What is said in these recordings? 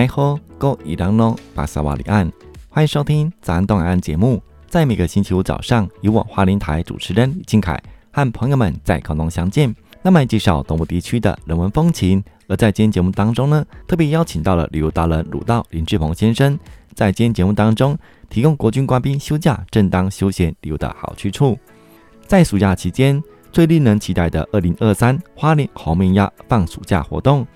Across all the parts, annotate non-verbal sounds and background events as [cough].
奈何沟伊朗诺巴萨瓦里安，欢迎收听早安东海岸节目。在每个星期五早上，由我花莲台主持人李靖凯和朋友们在空中相见，那么介绍东部地区的人文风情。而在今天节目当中呢，特别邀请到了旅游达人鲁道林志鹏先生，在今天节目当中提供国军官兵休假正当休闲旅游的好去处。在暑假期间，最令人期待的二零二三花莲红面鸭放暑假活动，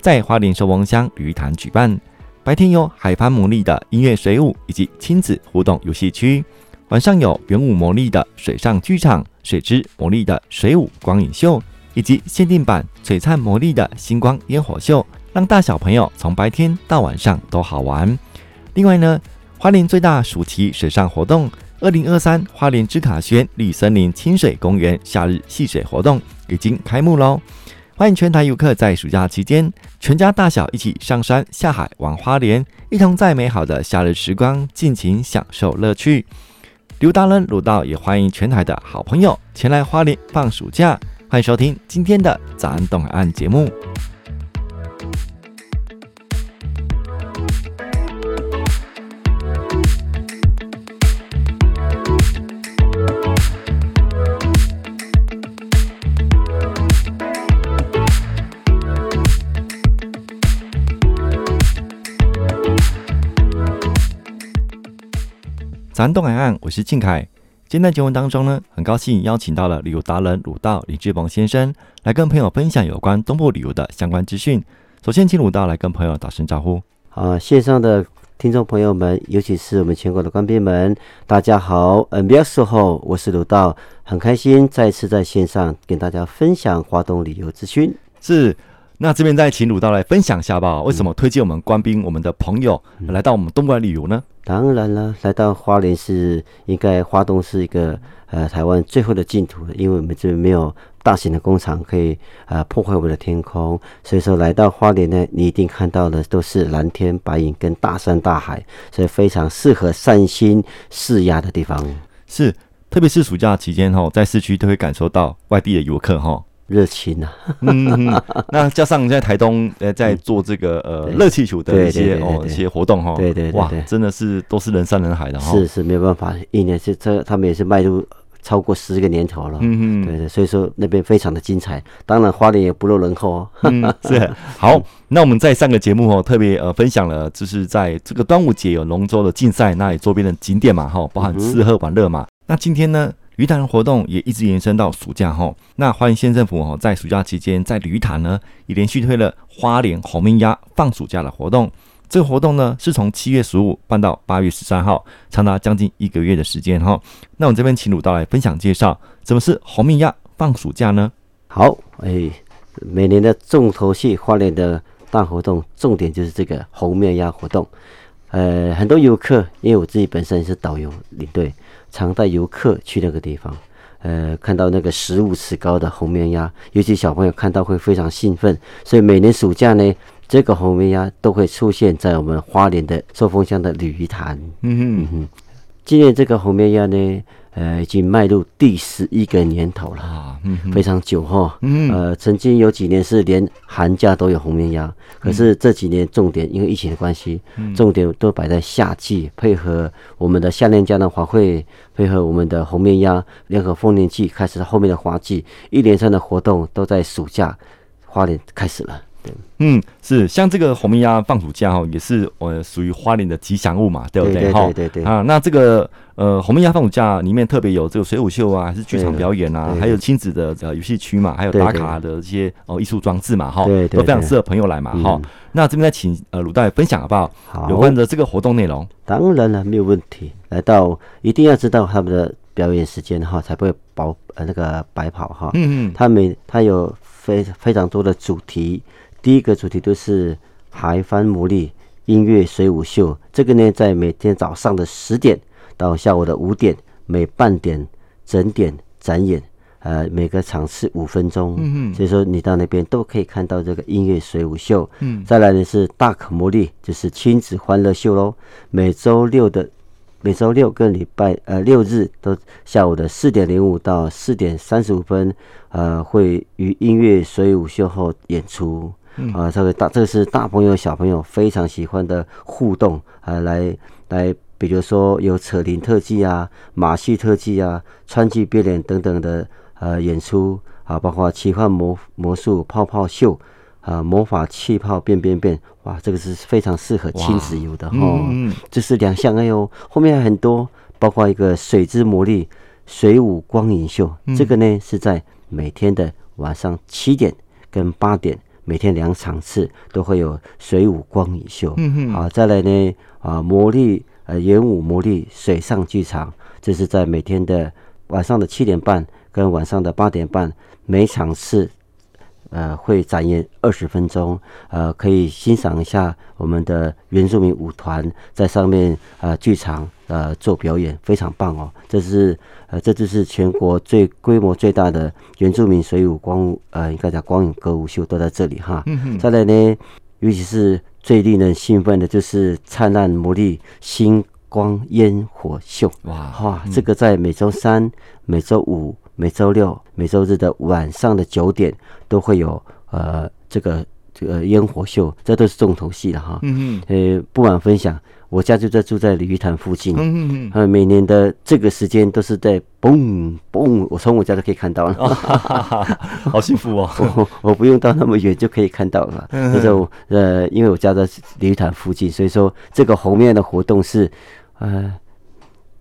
在花莲寿丰乡鱼潭举办。白天有海帆魔力的音乐水舞以及亲子互动游戏区，晚上有圆舞魔力的水上剧场、水之魔力的水舞光影秀，以及限定版璀璨魔力的星光烟火秀，让大小朋友从白天到晚上都好玩。另外呢，花莲最大暑期水上活动——二零二三花莲芝卡轩绿森林清水公园夏日戏水活动已经开幕喽！欢迎全台游客在暑假期间，全家大小一起上山下海玩花莲，一同在美好的夏日时光尽情享受乐趣。旅游达人鲁道也欢迎全台的好朋友前来花莲放暑假。欢迎收听今天的早安东海岸节目。早安东海岸，我是靖凯。今天在节目当中呢，很高兴邀请到了旅游达人鲁道李志鹏先生来跟朋友分享有关东部旅游的相关资讯。首先，请鲁道来跟朋友打声招呼。啊，线上的听众朋友们，尤其是我们全国的官兵们，大家好。嗯，比较时候，我是鲁道，很开心再次在线上跟大家分享华东旅游资讯。是。那这边再请鲁道来分享一下吧，为什么推荐我们官兵、我们的朋友来到我们东莞旅游呢？当然了，来到花莲是应该花东是一个呃台湾最后的净土，因为我们这边没有大型的工厂可以呃破坏我们的天空，所以说来到花莲呢，你一定看到的都是蓝天白云跟大山大海，所以非常适合散心释压的地方。是，特别是暑假期间哈，在市区都会感受到外地的游客哈。热情啊，嗯，那加上在台东呃，在做这个呃热气球的一些哦一些活动哈，对对，哇，真的是都是人山人海的哈，是是没有办法，一年是这他们也是迈入超过十个年头了，嗯嗯，对对，所以说那边非常的精彩，当然花莲也不落人后。哦，嗯，是。好，[laughs] 那我们在上个节目哦特别呃分享了，就是在这个端午节有龙舟的竞赛，那里周边的景点嘛哈，包含吃喝玩乐嘛，那今天呢？鱼潭活动也一直延伸到暑假哈，那花莲县政府哈在暑假期间在鱼潭呢也连续推了花莲红面鸭放暑假的活动。这个活动呢是从七月十五办到八月十三号，长达将近一个月的时间哈。那我们这边请鲁道来分享介绍，什么是红面鸭放暑假呢？好，哎，每年的重头戏花莲的大活动，重点就是这个红面鸭活动。呃，很多游客，因为我自己本身是导游领队。常带游客去那个地方，呃，看到那个十五尺高的红面鸭，尤其小朋友看到会非常兴奋。所以每年暑假呢，这个红面鸭都会出现在我们花莲的寿丰乡的鲤鱼潭。嗯哼，嗯哼，今年这个红面鸭呢。呃，已经迈入第十一个年头了啊，嗯，非常久哈，嗯，呃，曾经有几年是连寒假都有红面鸭，可是这几年重点因为疫情的关系，重点都摆在夏季，配合我们的夏令嘉年华会，配合我们的红面鸭联合丰年祭开始后面的花季，一连串的活动都在暑假花莲开始了。对，嗯，是像这个红米鸭放暑假哈，也是呃属于花莲的吉祥物嘛，对不对？哈，对对对啊，那这个呃红米鸭放暑假里面特别有这个水舞秀啊，还是剧场表演啊，还有亲子的呃游戏区嘛，还有打卡的这些哦艺术装置嘛，哈，对，都非常适合朋友来嘛，哈。那这边再请呃鲁大爷分享好不好？好，有关的这个活动内容。当然了，没有问题。来到一定要知道他们的表演时间哈，才不会跑呃那个白跑哈。嗯嗯，他每他有非非常多的主题。第一个主题都是海帆魔力音乐水舞秀，这个呢，在每天早上的十点到下午的五点，每半点整点展演，呃，每个场次五分钟，嗯嗯，所以说你到那边都可以看到这个音乐水舞秀，嗯，再来呢是大可魔力，就是亲子欢乐秀喽，每周六的每周六跟礼拜呃六日都下午的四点零五到四点三十五分，呃，会于音乐水舞秀后演出。啊，这个大这个是大朋友小朋友非常喜欢的互动啊，来来，比如说有扯铃特技啊、马戏特技啊、川剧变脸等等的呃演出啊，包括奇幻魔魔术泡泡秀啊、魔法气泡变变变，哇，这个是非常适合亲子游的哈。嗯，这是两项，哎呦，后面还很多，包括一个水之魔力水舞光影秀，这个呢是在每天的晚上七点跟八点，每天两场次都会有水舞光影秀。嗯好，再来呢啊，魔力呃演武魔力水上剧场，这是在每天的晚上的七点半跟晚上的八点半，每场次。呃，会展演二十分钟，呃，可以欣赏一下我们的原住民舞团在上面呃剧场呃做表演，非常棒哦。这是呃，这就是全国最规模最大的原住民水舞光呃，应该讲光影歌舞秀都在这里哈。嗯。再来呢，尤其是最令人兴奋的就是灿烂魔力星光烟火秀。哇哇，这个在每周三、每周五。每周六、每周日的晚上的九点都会有呃这个这个烟火秀，这都是重头戏了哈。嗯嗯。呃，不枉分享，我家就在住在鲤鱼潭附近。嗯嗯嗯。每年的这个时间都是在嘣嘣，我从我家都可以看到了。[laughs] 好幸福哦！[laughs] 我我不用到那么远就可以看到了。嗯。那就呃，因为我家在鲤鱼潭附近，所以说这个红面的活动是呃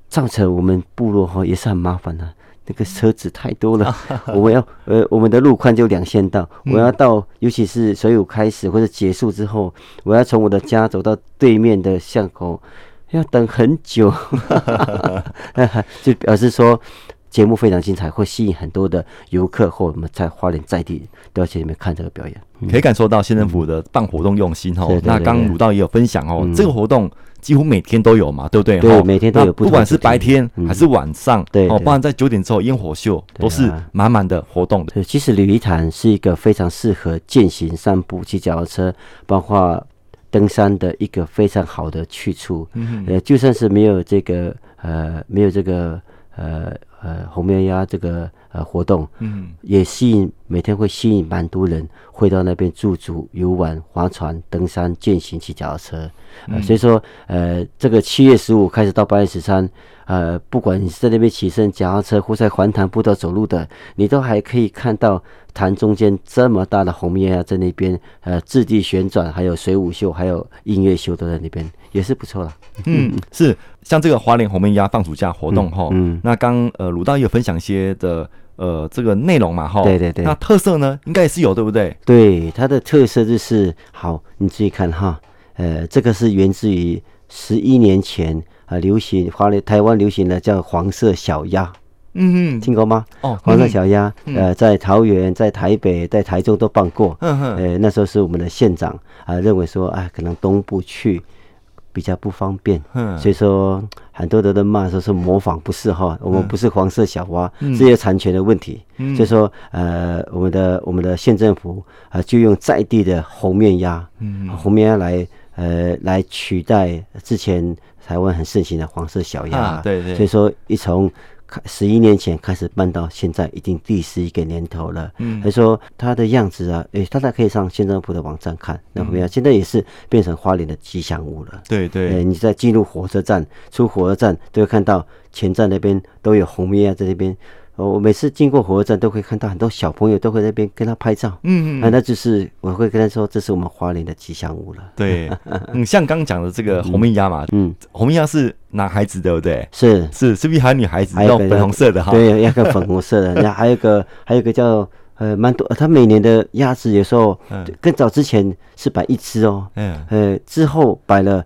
造成我们部落哈也是很麻烦的。那个车子太多了，[laughs] 我们要呃，我们的路宽就两线道，我要到，尤其是水舞开始或者结束之后，我要从我的家走到对面的巷口，要等很久，[laughs] [laughs] 就表示说节目非常精彩，会吸引很多的游客或我们在花莲在地都要去里面看这个表演，可以感受到县政府的办活动用心哦。那刚刚鲁道也有分享哦，这个活动。几乎每天都有嘛，对不对？对，每天都有。不管是白天还是晚上，对，哦，不然在九点之后烟火秀，都是满满的活动的。其实鲤鱼潭是一个非常适合健行、散步、骑脚踏车，包括登山的一个非常好的去处。嗯，呃，就算是没有这个呃，没有这个呃呃红面鸭这个呃活动，嗯，也吸引每天会吸引蛮多人会到那边驻足、游玩、划船、登山、健行、骑脚踏车。呃，所以说，呃，这个七月十五开始到八月十三，呃，不管你是在那边骑乘脚踏车或在环潭步道走路的，你都还可以看到潭中间这么大的红面鸭在那边，呃，质地旋转，还有水舞秀，还有音乐秀都在那边，也是不错啦。嗯，是像这个花莲红焖鸭放暑假活动哈，嗯，那刚呃鲁大也有分享一些的呃这个内容嘛哈，对对对，那特色呢应该也是有对不对？对，它的特色就是好，你自己看哈。呃，这个是源自于十一年前啊、呃，流行华联台湾流行的叫黄色小鸭，嗯嗯，听过吗？哦，黄色小鸭，嗯、呃，在桃园、在台北、在台中都办过。嗯哼，呃，那时候是我们的县长啊、呃，认为说，哎，可能东部去比较不方便，嗯，所以说很多人都骂说是模仿，不是哈，我们不是黄色小蛙，这些产权的问题，嗯，所以说，呃，我们的我们的县政府啊、呃，就用在地的红面鸭，嗯，红面鸭来。呃，来取代之前台湾很盛行的黄色小鸭，啊，对对，所以说一从十一年前开始办到现在，已经第十一个年头了。嗯，还说它的样子啊，诶，大家可以上县政府的网站看，那怎么样？现在也是变成花莲的吉祥物了。对对，诶，你在进入火车站、出火车站，都会看到前站那边都有红面鸭在那边。我每次经过火车站，都会看到很多小朋友都会在那边跟他拍照。嗯嗯，啊，那就是我会跟他说，这是我们花莲的吉祥物了。对，[laughs] 嗯，像刚刚讲的这个红面鸭嘛，嗯，红面鸭是男孩子对不对？是是，是不是还有女孩子？还有粉红色的哈。对，要个粉红色的，[laughs] 然后还有一个还有一个叫呃蛮多，他每年的鸭子有时候更早之前是摆一只哦，嗯，呃之后摆了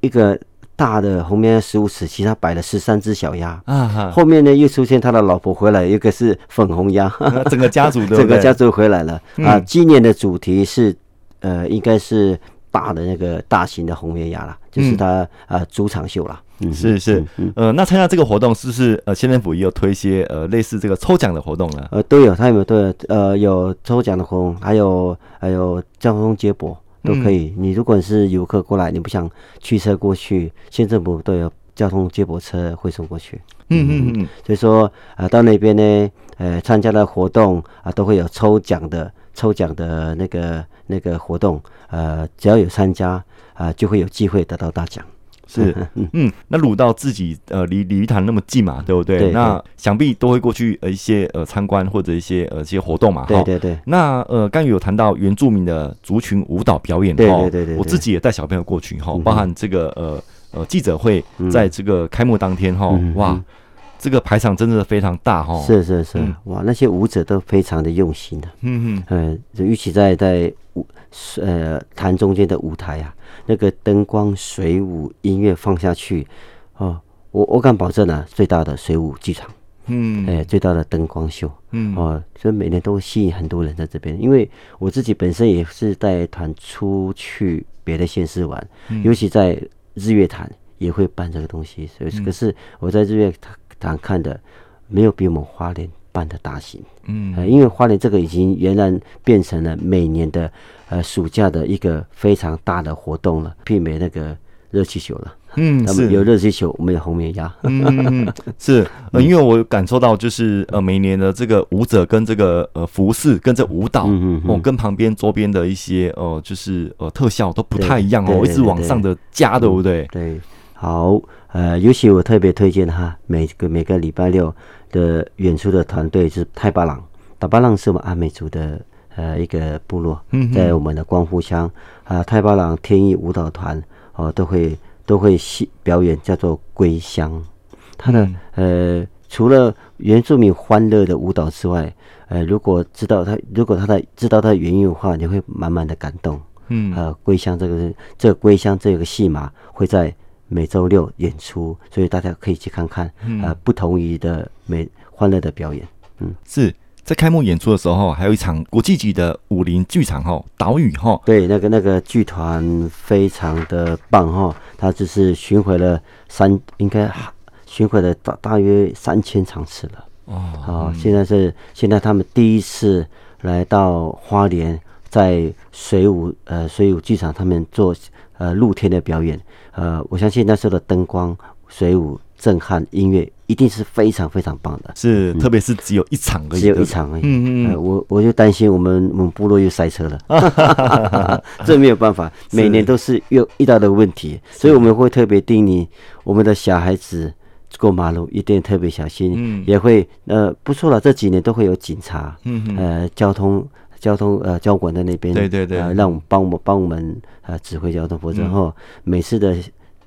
一个。大的红面鸭十五尺，其他摆了十三只小鸭。啊哈！后面呢又出现他的老婆回来，一个是粉红鸭，整个家族的，[laughs] 整个家族回来了。啊，今年的主题是，呃，应该是大的那个大型的红棉鸭了，就是他啊主场秀了。嗯，是是，呃，那参加这个活动是不是呃县政府也有推一些呃类似这个抽奖的活动呢？呃，都有，他有都有？呃，有抽奖的活动，还有还有交通接驳。都可以。你如果是游客过来，你不想驱车过去，县政府都有交通接驳车会送过去。嗯嗯嗯。所以说啊，到那边呢，呃，参加的活动啊，都会有抽奖的抽奖的那个那个活动，呃，只要有参加啊、呃，就会有机会得到大奖。是，[laughs] 嗯，那鲁道自己呃离鲤鱼潭那么近嘛，对不对？对，那想必都会过去呃一些呃参观或者一些呃一些活动嘛，对对对。那呃刚有谈到原住民的族群舞蹈表演，对对对对，对，我自己也带小朋友过去哈，包含这个呃呃记者会在这个开幕当天哈，哇，这个排场真的非常大哈，是是是，哇，那些舞者都非常的用心的，嗯嗯，呃，尤其在在舞呃潭中间的舞台啊。那个灯光、水舞、音乐放下去，哦，我我敢保证呢、啊，最大的水舞剧场，嗯，哎，最大的灯光秀，嗯，哦，所以每年都会吸引很多人在这边。因为我自己本身也是带团出去别的县市玩，嗯、尤其在日月潭也会办这个东西。所以，可是我在日月潭看的，没有比我们花莲办的大型，嗯、呃，因为花莲这个已经俨然变成了每年的。呃，暑假的一个非常大的活动了，媲美那个热气球了。嗯，[laughs] 是有热气球，我们有红棉鸭。[laughs] 嗯，是，呃，因为我感受到就是呃，每年的这个舞者跟这个呃服饰跟这舞蹈，嗯嗯，哦，跟旁边周边的一些呃，就是呃特效都不太一样哦，一直往上的加，对不对？对，好，呃，尤其我特别推荐哈，每个每个礼拜六的演出的团队是太巴朗，太巴朗是我们阿美族的。呃，一个部落，在我们的光复乡啊，太巴朗天意舞蹈团哦，都会都会戏表演，叫做归乡。他的呃，除了原住民欢乐的舞蹈之外，呃，如果知道他，如果他的知道他的原因的话，你会满满的感动。嗯，呃，归乡这个这个归乡这个戏码会在每周六演出，所以大家可以去看看。呃，不同于的美欢乐的表演。嗯，是。在开幕演出的时候，还有一场国际级的武林剧场哈，岛屿哈。对，那个那个剧团非常的棒哈，他就是巡回了三，应该巡回了大大约三千场次了。哦，好，现在是现在他们第一次来到花莲，在水舞呃水舞剧场他们做呃露天的表演，呃，我相信那时候的灯光、水舞。震撼音乐一定是非常非常棒的，是，特别是只有一场而已，只有一场而已。嗯嗯、呃，我我就担心我们我们部落又塞车了，[laughs] 这没有办法，每年都是遇遇到的问题，所以我们会特别叮咛我们的小孩子过马路一定特别小心，嗯，也会呃不错了，这几年都会有警察，嗯。呃交通交通呃交管在那边，对对对，呃、让我们帮我们帮我们呃指挥交通，否则哈每次的。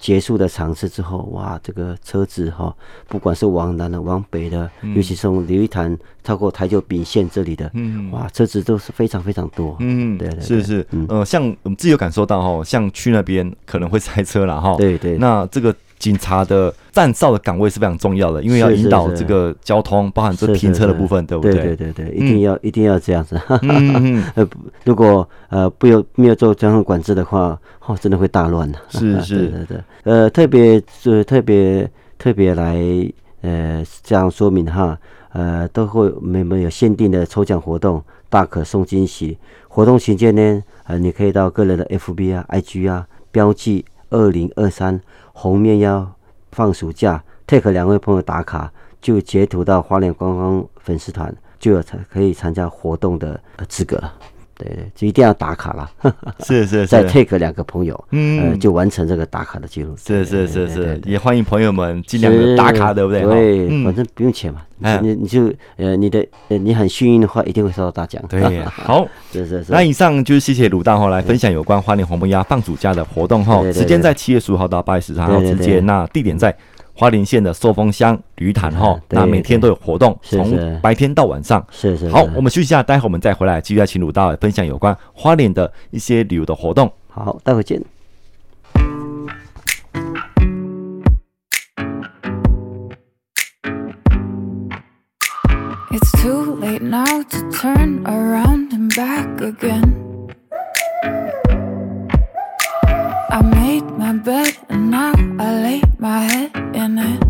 结束的场次之后，哇，这个车子哈，不管是往南的、往北的，嗯、尤其是从鲤鱼潭超过台九丙线这里的，嗯，哇，车子都是非常非常多。嗯，对，对对，是是，嗯、呃，像我们自己有感受到哈，像去那边可能会塞车了哈。对，对对，那这个。警察的站哨的岗位是非常重要的，因为要引导这个交通，包含这停车的部分，对不对？对对对，一定要一定要这样子。[laughs] 呃，如果呃不有没有做交通管制的话，哦，真的会大乱的。是是，[laughs] 对对对。呃，特别是特别特别来呃这样说明哈，呃，都会每每有限定的抽奖活动，大可送惊喜。活动期间呢，呃，你可以到个人的 FB 啊、IG 啊，标记二零二三。红面要放暑假，take 两位朋友打卡，就截图到花脸官方粉丝团，就有可以参加活动的资格了。对对，就一定要打卡了。[laughs] 是是是，再 take 两个朋友，嗯、呃，就完成这个打卡的记录。是是是是，也欢迎朋友们尽量的打卡，对不对？对，嗯、反正不用钱嘛。你你，你就呃，你的呃，你很幸运的话，一定会收到大奖。对，[laughs] 好，是是是。那以上就是谢谢鲁大后来分享有关花莲红木鸭放暑假的活动哈，时间在七月十五号到八月十三号之间，那地点在。花莲县的寿丰乡旅坛哈，那每天都有活动，从白天到晚上。是是。好，我们休息一下，待会我们再回来继续要请鲁道分享有关花莲的一些旅游的活动。好，待会见。It's too late now to turn around and back again. I made my bed and now I lay my head in it.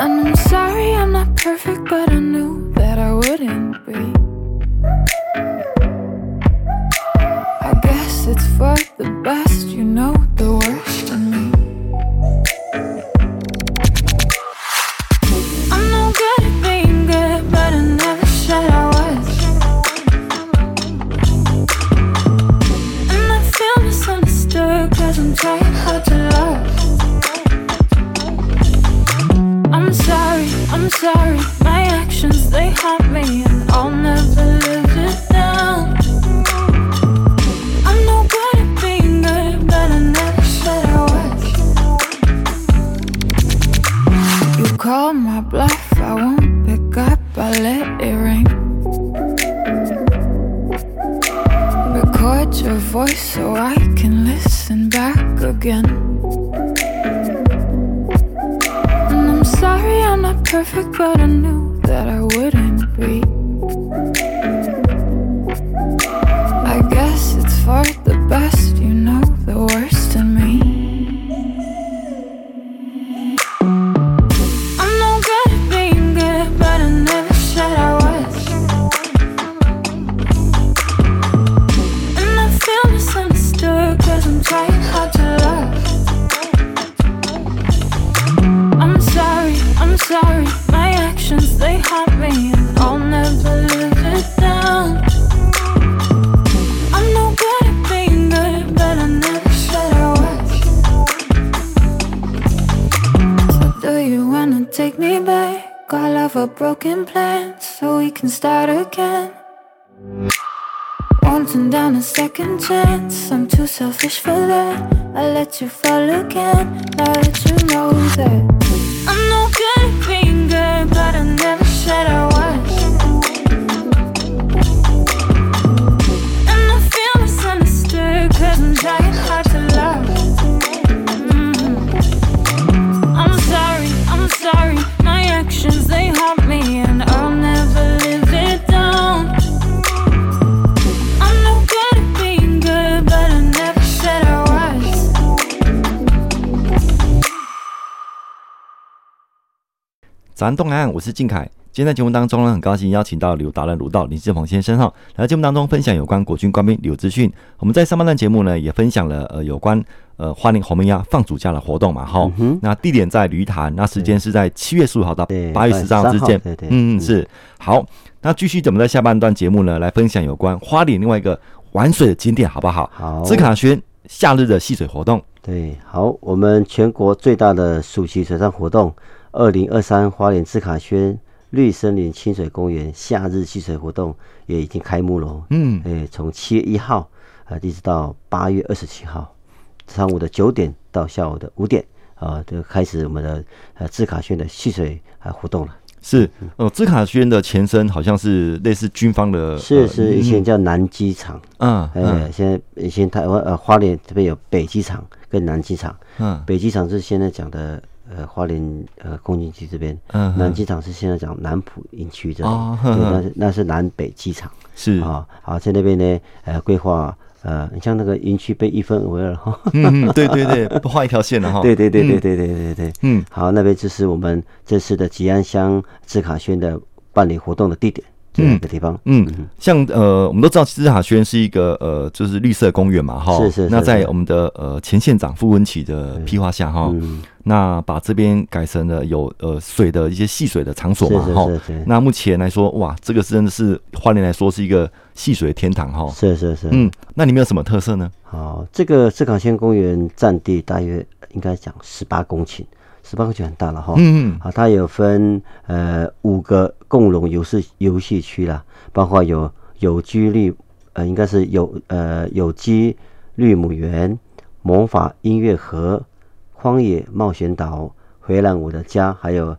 And I'm sorry I'm not perfect, but I knew that I wouldn't be. I guess it's for the best, you know the worst. Perfect, but I knew that I wouldn't be. Down a second chance, I'm too selfish for that. I let you fall again, now that you know that. I'm no good at being good, but I never said I was. And I feel misunderstood, cause I'm trying hard to love. Mhm. I'm sorry, I'm sorry, my actions they haunt me, and I'll 早安东岸，我是靖凯。今天在节目当中呢，很高兴邀请到旅游达人鲁道林志鹏先生哈，来到节目当中分享有关国军官兵旅游资讯。我们在上半段节目呢，也分享了呃有关呃花莲红门鸭放暑假的活动嘛哈、嗯。那地点在鱼潭，那时间是在七月十五号到八月十三号之间。对对，嗯是。好，那继续怎么在下半段节目呢，来分享有关花莲另外一个玩水的景点，好不好？好。芝卡轩夏日的戏水活动。对，好，我们全国最大的暑期水上活动。二零二三花莲智卡轩绿森林清水公园夏日戏水活动也已经开幕了。嗯，诶，从七月一号啊，一直到八月二十七号，上午的九点到下午的五点啊，就开始我们的呃芝卡轩的戏水啊活动了。是，哦，芝卡轩的前身好像是类似军方的，是是，以前叫南机场。嗯，哎，现在以前台湾呃花莲这边有北机场跟南机场。嗯，北机场是现在讲的。呃，花莲呃空军区这边，嗯，南机场是现在讲南浦营区这里，哦，对，那是那是南北机场，是。啊，好在那边呢，呃，规划呃，你像那个营区被一分为二。哈，[laughs] 嗯，对对对，画一条线了哈，[laughs] 对对对对对对对对，嗯，好，那边就是我们这次的吉安乡芝卡轩的办理活动的地点。这个地方，嗯，像呃，我们都知道芝塔轩是一个呃，就是绿色公园嘛，哈，是是，是。那在我们的呃前县长傅文启的批划下，哈，嗯，那把这边改成了有呃水的一些戏水的场所嘛，哈，那目前来说，哇，这个真的是花莲来说是一个戏水的天堂，哈，是是是，嗯，那里面有什么特色呢？好，这个芝卡轩公园占地大约应该讲十八公顷。十八公顷很大了哈，嗯，啊，它有分呃五个共融游戏游戏区啦，包括有有机绿呃应该是有呃有机绿母园、魔法音乐盒、荒野冒险岛、回蓝我的家，还有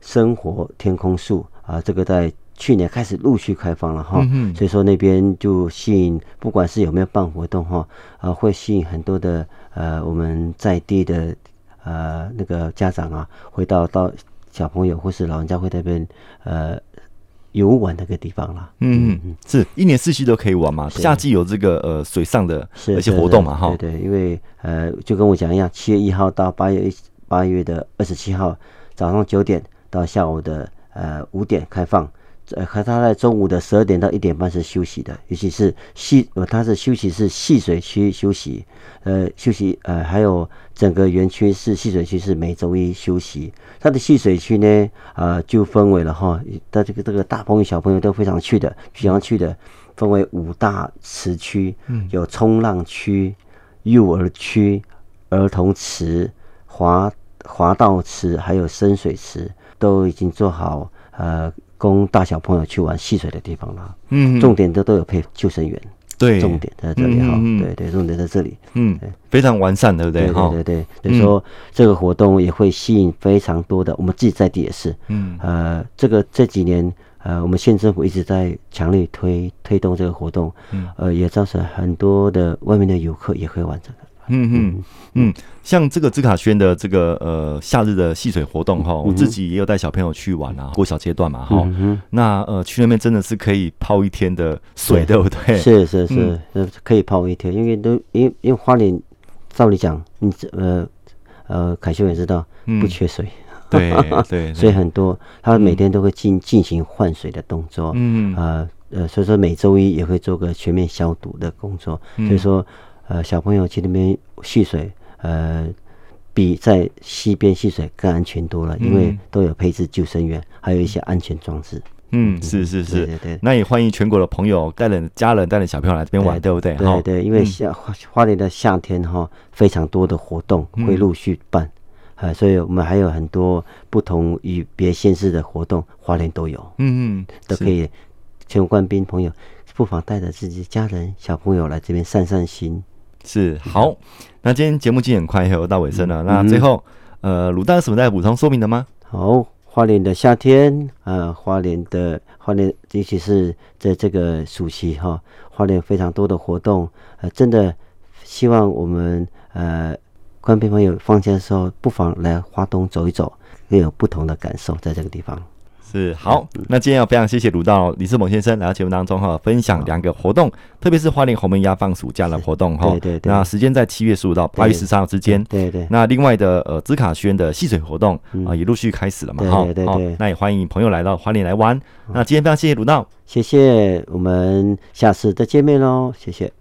生活天空树。啊，这个在去年开始陆续开放了哈，嗯。所以说那边就吸引不管是有没有办活动哈，啊会吸引很多的呃我们在地的。呃，那个家长啊，会到到小朋友或是老人家会在那边呃游玩那个地方啦。嗯嗯，是一年四季都可以玩嘛。夏季有这个呃水上的一些活动嘛，哈。对对，因为呃就跟我讲一样，七月一号到八月八月的二十七号早上九点到下午的呃五点开放。呃，和他在中午的十二点到一点半是休息的，尤其是戏，呃，他是休息是戏水区休息，呃，休息，呃，还有整个园区是戏水区是每周一休息。它的戏水区呢，呃，就分为了哈，他这个这个大朋友小朋友都非常去的，喜欢去的，分为五大池区，有冲浪区、幼儿区、儿童池、滑滑道池，还有深水池，都已经做好，呃。供大小朋友去玩戏水的地方啦。嗯，重点的都有配救生员。对，重点在这里哈，对对，重点在这里，嗯，非常完善，对不对？对对对。对，所以说这个活动也会吸引非常多的，我们自己在地也是，嗯，呃，这个这几年，呃，我们县政府一直在强力推推动这个活动，嗯，呃，也造成很多的外面的游客也会玩这个。嗯嗯嗯，像这个芝卡轩的这个呃夏日的戏水活动哈，我自己也有带小朋友去玩啊，过小阶段嘛哈。那呃去那边真的是可以泡一天的水，对。不对？是是是，可以泡一天，因为都因为因为花莲照理讲，你呃呃凯秀也知道不缺水，对 [laughs] 对，所以很多他每天都会进进行换水的动作，嗯。呃呃，所以说每周一也会做个全面消毒的工作，所以说。呃，小朋友去那边戏水，呃，比在溪边戏水更安全多了，因为都有配置救生员，还有一些安全装置。嗯，是是是，对对对。那也欢迎全国的朋友带着家人带着小朋友来这边玩，对不对？对对，因为夏花莲的夏天哈，非常多的活动会陆续办，呃，所以我们还有很多不同与别县市的活动，花莲都有。嗯嗯，都可以，全国官兵朋友不妨带着自己家人小朋友来这边散散心。是好，那今天节目进很快，又到尾声了。嗯、那最后，呃，鲁大有什么再补充说明的吗？好，花莲的夏天，呃，花莲的花莲，尤其是在这个暑期哈，花莲非常多的活动，呃，真的希望我们呃，观众朋友放假的时候，不妨来花东走一走，会有不同的感受，在这个地方。是好，那今天要非常谢谢鲁道李世猛先生来到节目当中哈，分享两个活动，特别是花莲鸿门鸭放暑假的活动哈。对对对。那时间在七月十五到八月十三号之间。对对。那另外的呃紫卡轩的戏水活动啊也陆续开始了嘛哈。对对对。那也欢迎朋友来到花莲来玩。那今天非常谢谢鲁道，谢谢，我们下次再见面喽，谢谢。